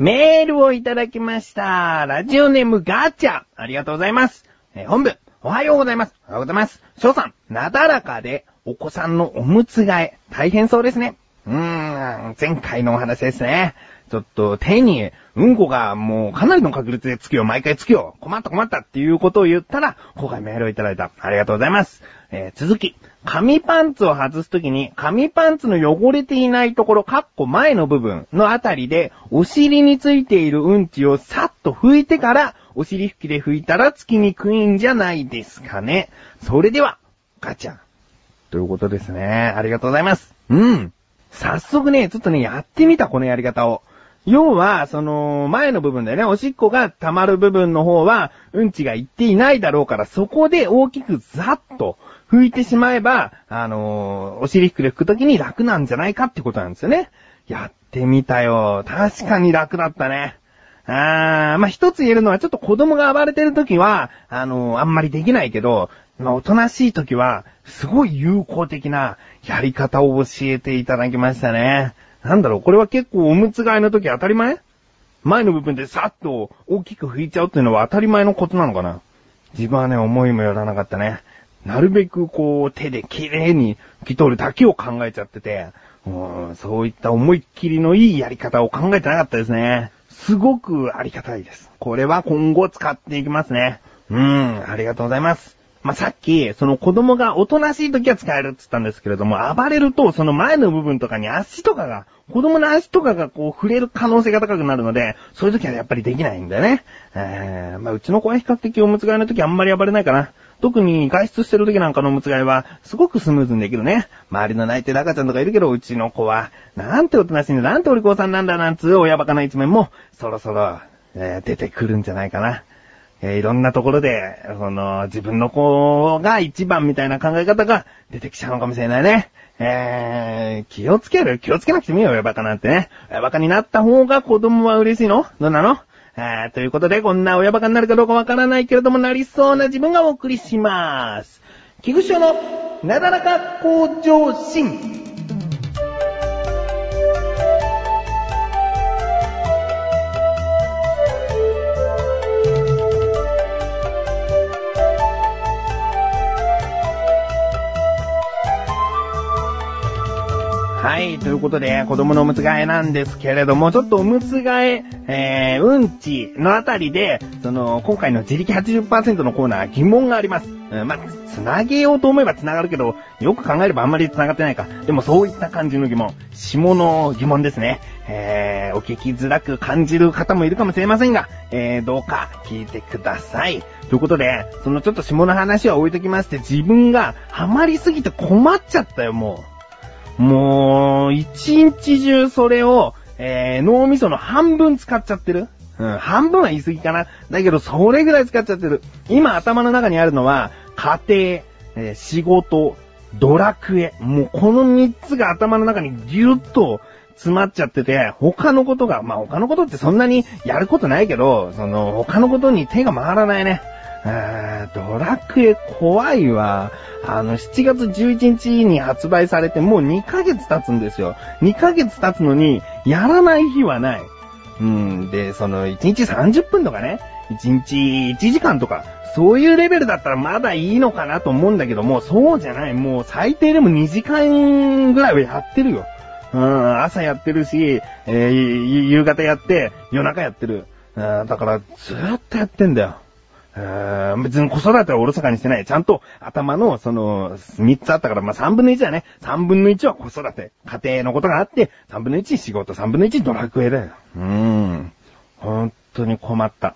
メールをいただきました。ラジオネームガチャ。ありがとうございます。えー本部、おはようございます。おはようございます。翔さん、なだらかでお子さんのおむつ替え、大変そうですね。うーん、前回のお話ですね。ちょっと手にうんこがもうかなりの確率でつくよ、毎回つくよ。困った困ったっていうことを言ったら、今回メールをいただいた。ありがとうございます。えー続き。紙パンツを外すときに、紙パンツの汚れていないところ、かっこ前の部分のあたりで、お尻についているうんちをさっと拭いてから、お尻拭きで拭いたらつきにくいんじゃないですかね。それでは、ガチャ。ということですね。ありがとうございます。うん。早速ね、ちょっとね、やってみた、このやり方を。要は、その、前の部分だよね、おしっこが溜まる部分の方は、うんちがいっていないだろうから、そこで大きくザッと拭いてしまえば、あのーお尻服で拭くときに楽なんじゃないかってことなんですよね。やってみたよ。確かに楽だったね。あー、まあ、一つ言えるのはちょっと子供が暴れてるときは、あのーあんまりできないけど、まあ、おとなしいときは、すごい有効的なやり方を教えていただきましたね。なんだろう、これは結構おむつ替えのとき当たり前？前の部分でさっと大きく拭いちゃうっていうのは当たり前のことなのかな？自分はね、思いもよらなかったね。なるべくこう、手で綺麗に拭き取るだけを考えちゃってて、うんそういった思いっきりのいいやり方を考えてなかったですね。すごくありがたいです。これは今後使っていきますね。うん、ありがとうございます。まあ、さっき、その子供がおとなしい時は使えるって言ったんですけれども、暴れるとその前の部分とかに足とかが、子供の足とかがこう触れる可能性が高くなるので、そういう時はやっぱりできないんだよね。えー、まあ、うちの子は比較的おむつ替えの時あんまり暴れないかな。特に外出してる時なんかのおむつ替えは、すごくスムーズにできるね。周りの泣いてる赤ちゃんとかいるけど、うちの子は、なんておとなしいんだ、なんてお利口さんなんだ、なんつう親バカな一面も、そろそろ、えー出てくるんじゃないかな。えーいろんなところで、その、自分の子が一番みたいな考え方が出てきちゃうのかもしれないね。えー、気をつける気をつけなくてもいいよ、親バカなんてね。親バカになった方が子供は嬉しいの？どうなの？ということで、こんな親バカになるかどうかわからないけれども、なりそうな自分がお送りします。菊池のなだらか向上心。はい、ということで、子供のおむつ替えなんですけれども、ちょっとおむつ替え、えー、うんちのあたりで、その、今回の自力80%のコーナー疑問があります。うん、まあ、つなげようと思えばつながるけど、よく考えればあんまりつながってないか。でもそういった感じの疑問。下の疑問ですね。えー、お聞きづらく感じる方もいるかもしれませんが、えー、どうか聞いてください。ということで、そのちょっと下の話は置いときまして、自分がハマりすぎて困っちゃったよ、もう。もう、一日中それを、えー、脳みその半分使っちゃってる。うん、半分は言い過ぎかな。だけど、それぐらい使っちゃってる。今頭の中にあるのは、家庭、えー仕事、ドラクエ。もうこの三つが頭の中にギュッと詰まっちゃってて、他のことが、まあ他のことってそんなにやることないけど、その他のことに手が回らないね。あードラクエ怖いわ。あの、7月11日に発売されてもう2ヶ月経つんですよ。2ヶ月経つのに、やらない日はない。うん、で、その、1日30分とかね、1日1時間とか、そういうレベルだったらまだいいのかなと思うんだけども、そうじゃない。もう最低でも2時間ぐらいはやってるよ。うん、朝やってるし、えー夕方やって、夜中やってる。うんだから、ずーっとやってんだよ。別に子育てはおろそかにしてない。ちゃんと頭の、その、3つあったから、まあ、3分の1だね。3分の1は子育て。家庭のことがあって、3分の1仕事、3分の1ドラクエだよ。うーん。本当に困った。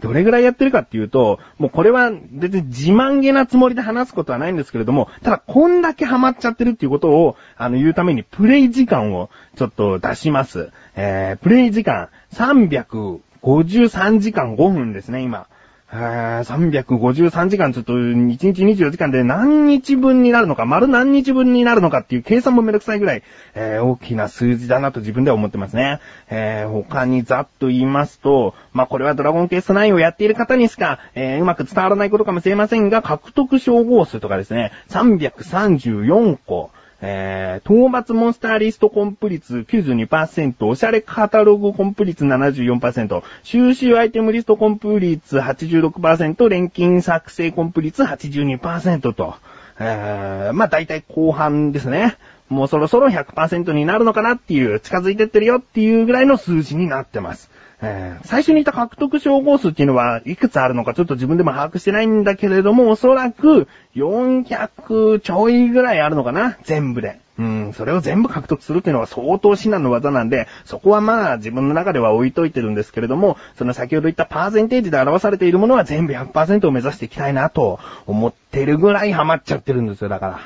どれぐらいやってるかっていうと、もうこれは別に自慢げなつもりで話すことはないんですけれども、ただこんだけハマっちゃってるっていうことを、あの、言うためにプレイ時間をちょっと出します。えー、プレイ時間353時間5分ですね、今。353時間ちょっと1日24時間で何日分になるのか、丸何日分になるのかっていう計算もめんどくさいぐらい、えー大きな数字だなと自分では思ってますね。えー他にざっと言いますと、まあ、これはドラゴンケース9をやっている方にしか、えーうまく伝わらないことかもしれませんが、獲得称号数とかですね、334個、えー、討伐モンスターリストコンプ率92%、おしゃれカタログコンプ率74%、収集アイテムリストコンプ率86%、錬金作成コンプ率82%と、えー、まあ大体後半ですね。もうそろそろ100%になるのかなっていう、近づいてってるよっていうぐらいの数字になってます。えー、最初に言った獲得称号数っていうのはいくつあるのかちょっと自分でも把握してないんだけれども、おそらく400ちょいぐらいあるのかな全部で。うん、それを全部獲得するっていうのは相当至難の技なんで、そこはまあ自分の中では置いといてるんですけれども、その先ほど言ったパーセンテージで表されているものは全部100%を目指していきたいなと思ってるぐらいハマっちゃってるんですよ、だから。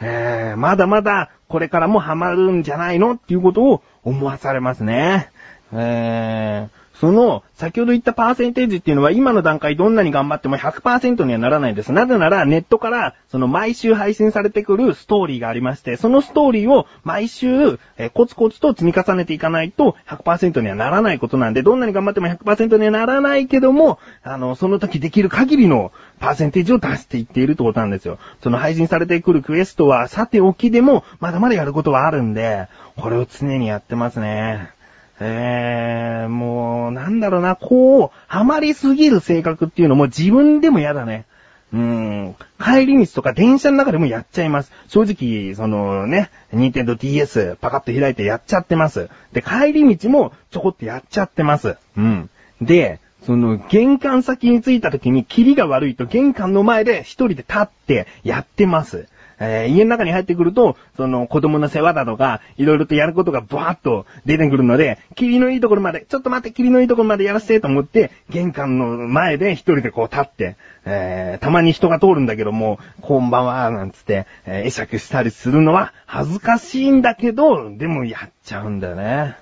えー、まだまだこれからもハマるんじゃないの？っていうことを思わされますね。えー、その、先ほど言ったパーセンテージっていうのは今の段階どんなに頑張っても100%にはならないです。なぜならネットからその毎週配信されてくるストーリーがありまして、そのストーリーを毎週、えコツコツと積み重ねていかないと100%にはならないことなんで、どんなに頑張っても100%にはならないけども、あの、その時できる限りのパーセンテージを出していっているってことなんですよ。その配信されてくるクエストはさておきでも、まだまだやることはあるんで、これを常にやってますね。えー、もう、なんだろうな、こう、ハマりすぎる性格っていうのも自分でも嫌だね。うん。帰り道とか電車の中でもやっちゃいます。正直、そのね、ニンテンド DS パカッと開いてやっちゃってます。で、帰り道もちょこっとやっちゃってます。うん。で、その、玄関先に着いた時に霧が悪いと玄関の前で一人で立ってやってます。えー、家の中に入ってくると、その子供の世話だとか、いろいろとやることがバーッと出てくるので、霧のいいところまで、ちょっと待って、霧のいいところまでやらせてと思って、玄関の前で一人でこう立って、えー、たまに人が通るんだけども、こんばんは、なんつって、えー、会釈したりするのは恥ずかしいんだけど、でもやっちゃうんだよね。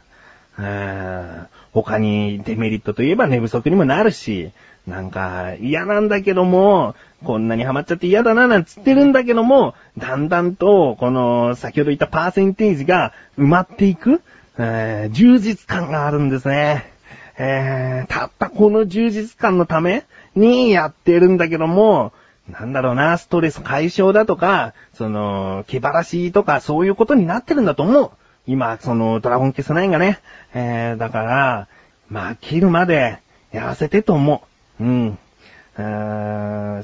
えー、他にデメリットといえば寝不足にもなるし、なんか嫌なんだけども、こんなにハマっちゃって嫌だななんつってるんだけども、だんだんと、この、先ほど言ったパーセンテージが埋まっていく、えー、充実感があるんですね。えー、たったこの充実感のためにやってるんだけども、なんだろうな、ストレス解消だとか、その、気晴らしとか、そういうことになってるんだと思う。今、その、ドラゴンケス9がね。えー、だから、まあ、切るまで、やらせてと思う。うん。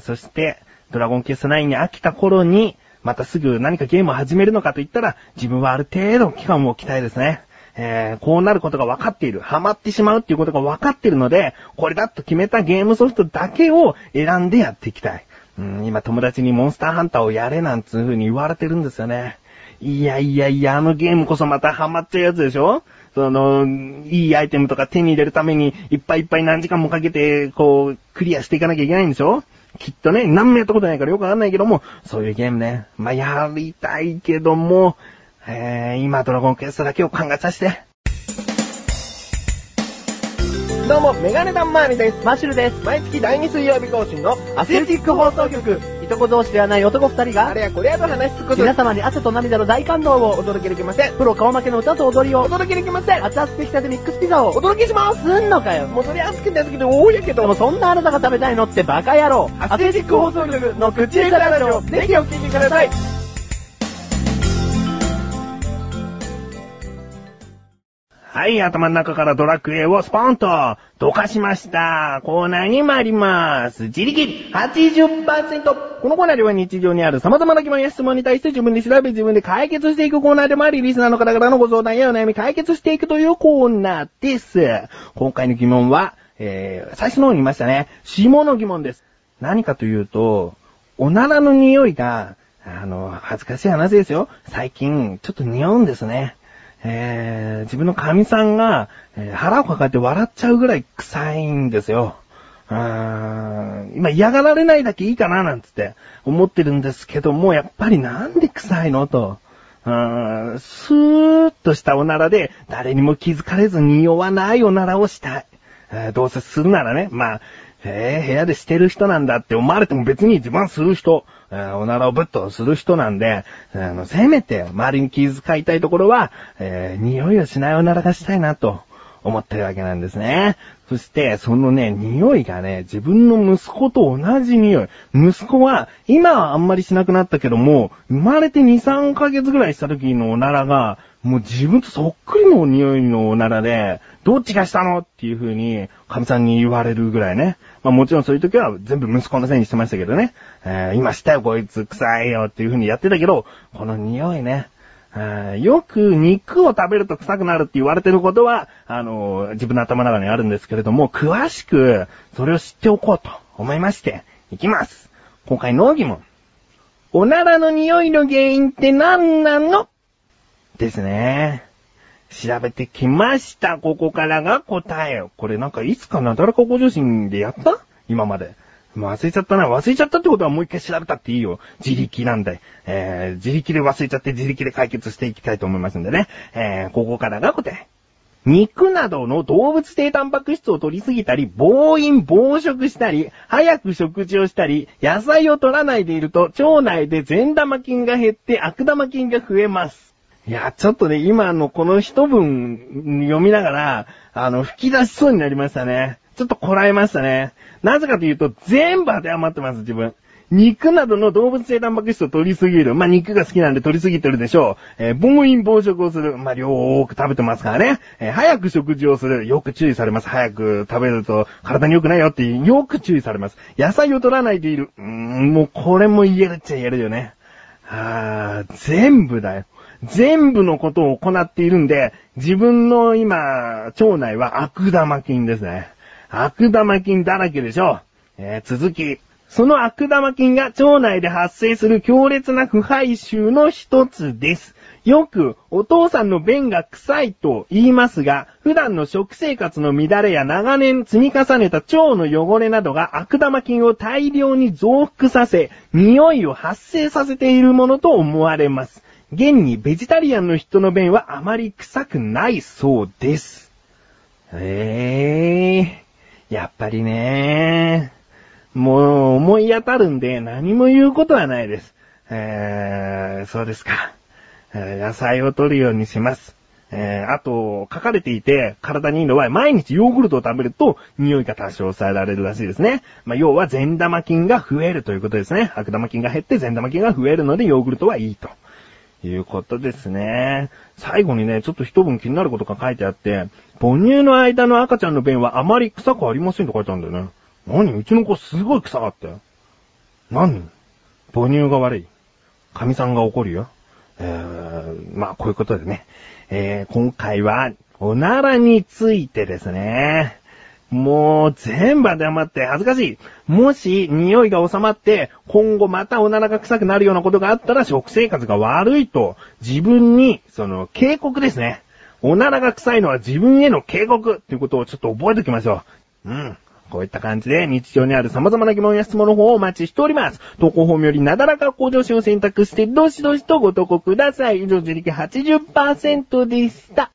そして、ドラゴンケース9に飽きた頃に、またすぐ何かゲームを始めるのかと言ったら、自分はある程度期間を置きたいですね。えー、こうなることが分かっている。ハマってしまうっていうことが分かっているので、これだと決めたゲームソフトだけを選んでやっていきたい。うん、今友達にモンスターハンターをやれなんつう風に言われてるんですよね。いやいやいや、あのゲームこそまたハマっちゃうやつでしょ？その、いいアイテムとか手に入れるために、いっぱいいっぱい何時間もかけて、こう、クリアしていかなきゃいけないんでしょ？きっとね、何もやったことないからよくわかんないけども、そういうゲームね。まあ、やりたいけども、えー、今ドラゴンクエストだけを考えさせて。どうも、メガネタンマーニです。マッシュルです。毎月第2水曜日更新のアスレチック放送局。いとこ同士ではない男二人が、あれやこれやと話しつくこと皆様に汗と涙の大感動をお届けできません。プロ顔負けの歌と踊りをお届けできません。熱々できたてミックスピザをお届けします。すんのかよ。もうそれ熱くて熱くて多いやけでど、もそんなあなたが食べたいのってバカ野郎。アスレチック放送局の口下手ラジオ、ぜひお聴きください。はい、頭の中からドラクエをスポンと、どかしました。コーナーに参ります。自力80%。このコーナーでは日常にある様々な疑問や質問に対して自分で調べ自分で解決していくコーナーでもあり、リスナーの方々のご相談やお悩み解決していくというコーナーです。今回の疑問は、えー、最初の方に言いましたね。下の疑問です。何かというと、おならの匂いが、あの、恥ずかしい話ですよ。最近、ちょっと匂うんですね。えー、自分の神さんが、えー腹を抱えて笑っちゃうぐらい臭いんですよ。うーん今嫌がられないだけいいかななんつって思ってるんですけども、やっぱりなんで臭いのと。うんスーッとしたおならで誰にも気づかれず匂わないおならをしたい。どうせするならね、まあ、えー部屋でしてる人なんだって思われても別に自分はする人、えーおならをぶっとする人なんで、あの、せめて周りに気遣いたいところは、えー匂いをしないおならがしたいなと思ってるわけなんですね。そして、そのね、匂いがね、自分の息子と同じ匂い。息子は、今はあんまりしなくなったけども、生まれて2、3ヶ月ぐらいした時のおならが、もう自分とそっくりの匂いのおならで、どっちがしたのっていう風に、神さんに言われるぐらいね。まあもちろんそういう時は全部息子のせいにしてましたけどね。えー今したよこいつ臭いよっていう風にやってたけど、この匂いね。よく肉を食べると臭くなるって言われてることは、あの自分の頭の中にあるんですけれども、詳しくそれを知っておこうと思いまして、いきます。今回の疑問。おならの匂いの原因って何なの？ですね。調べてきました。ここからが答え。これなんかいつかなだらかご女子でやった？今まで。忘れちゃったな。忘れちゃったってことはもう一回調べたっていいよ。自力なんで。えー、自力で忘れちゃって自力で解決していきたいと思いますんでね。えー、ここからが答え。肉などの動物性タンパク質を取りすぎたり、暴飲暴食したり、早く食事をしたり、野菜を取らないでいると、腸内で善玉菌が減って悪玉菌が増えます。いや、ちょっとね、今のこの一文読みながら、あの、吹き出しそうになりましたね。ちょっとこらえましたね。なぜかというと、全部当てはまってます、自分。肉などの動物性タンパク質を取りすぎる。まあ、肉が好きなんで取りすぎてるでしょう。えー暴飲暴食をする。まあ、量多く食べてますからね。えー早く食事をする。よく注意されます。早く食べると体に良くないよってよく注意されます。野菜を取らないでいる。うーん、もうこれも言えるっちゃ言えるよね。あー、全部だよ。全部のことを行っているんで、自分の今、腸内は悪玉菌ですね。悪玉菌だらけでしょ。えー続き。その悪玉菌が腸内で発生する強烈な腐敗臭の一つです。よく、お父さんの便が臭いと言いますが、普段の食生活の乱れや長年積み重ねた腸の汚れなどが悪玉菌を大量に増幅させ、匂いを発生させているものと思われます。現にベジタリアンの人の便はあまり臭くないそうです。ええー、やっぱりねもう思い当たるんで何も言うことはないです。えー、そうですか。野菜を取るようにします。えー、あと、書かれていて、体にいいのは、毎日ヨーグルトを食べると、匂いが多少抑えられるらしいですね。まあ、要は、善玉菌が増えるということですね。悪玉菌が減って、善玉菌が増えるので、ヨーグルトはいいと。いうことですね。最後にね、ちょっと一文気になることが書いてあって、母乳の間の赤ちゃんの便はあまり臭くありませんと書いてあるんだよね。何？うちの子すごい臭かったよ。何？母乳が悪い。神さんが怒るよ。えー、まあ、こういうことでね。えー、今回は、おならについてですね。もう、全部当てはまって恥ずかしい。もし、匂いが収まって、今後またおならが臭くなるようなことがあったら、食生活が悪いと、自分に、その、警告ですね。おならが臭いのは自分への警告っていうことをちょっと覚えておきましょう。うん。こういった感じで日常にある様々な疑問や質問の方をお待ちしております。投稿フォームよりなだらか向上心を選択して、どしどしとご投稿ください。以上、自力80%でした。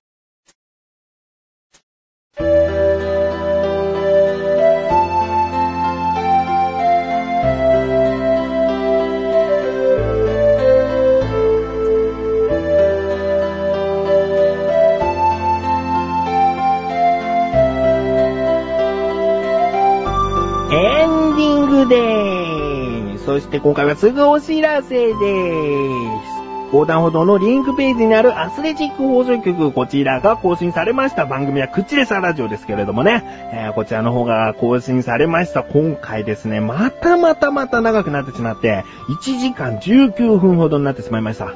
して今回はすぐお知らせでーす。横断歩道のリンクページにあるアスレチック放送局、こちらが更新されました番組はクッチレサラジオですけれどもね、えーこちらの方が更新されました。今回ですね、またまたまた長くなってしまって、1時間19分ほどになってしまいました。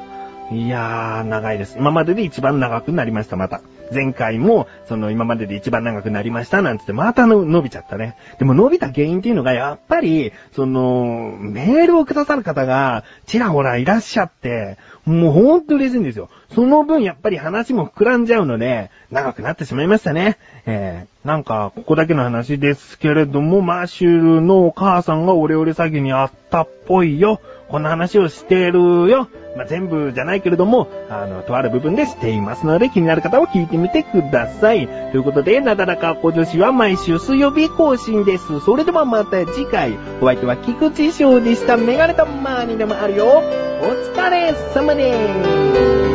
いやー、長いです。今までで一番長くなりました、また。前回も、その今までで一番長くなりました、なんつって、また伸びちゃったね。でも伸びた原因っていうのが、やっぱり、その、メールをくださる方が、ちらほらいらっしゃって、もうほんと嬉しいんですよ。その分、やっぱり話も膨らんじゃうので、長くなってしまいましたね。えー、なんか、ここだけの話ですけれども、マッシュルのお母さんがオレオレ詐欺にあったっぽいよ。こんな話をしてるよ。まあ、全部じゃないけれども、あの、とある部分でしていますので、気になる方は聞いてみてください。ということで、なだらか小女子は毎週水曜日更新です。それではまた次回、お相手は菊池翔でした。メガネたまーにでもあるよ。お疲れ様です。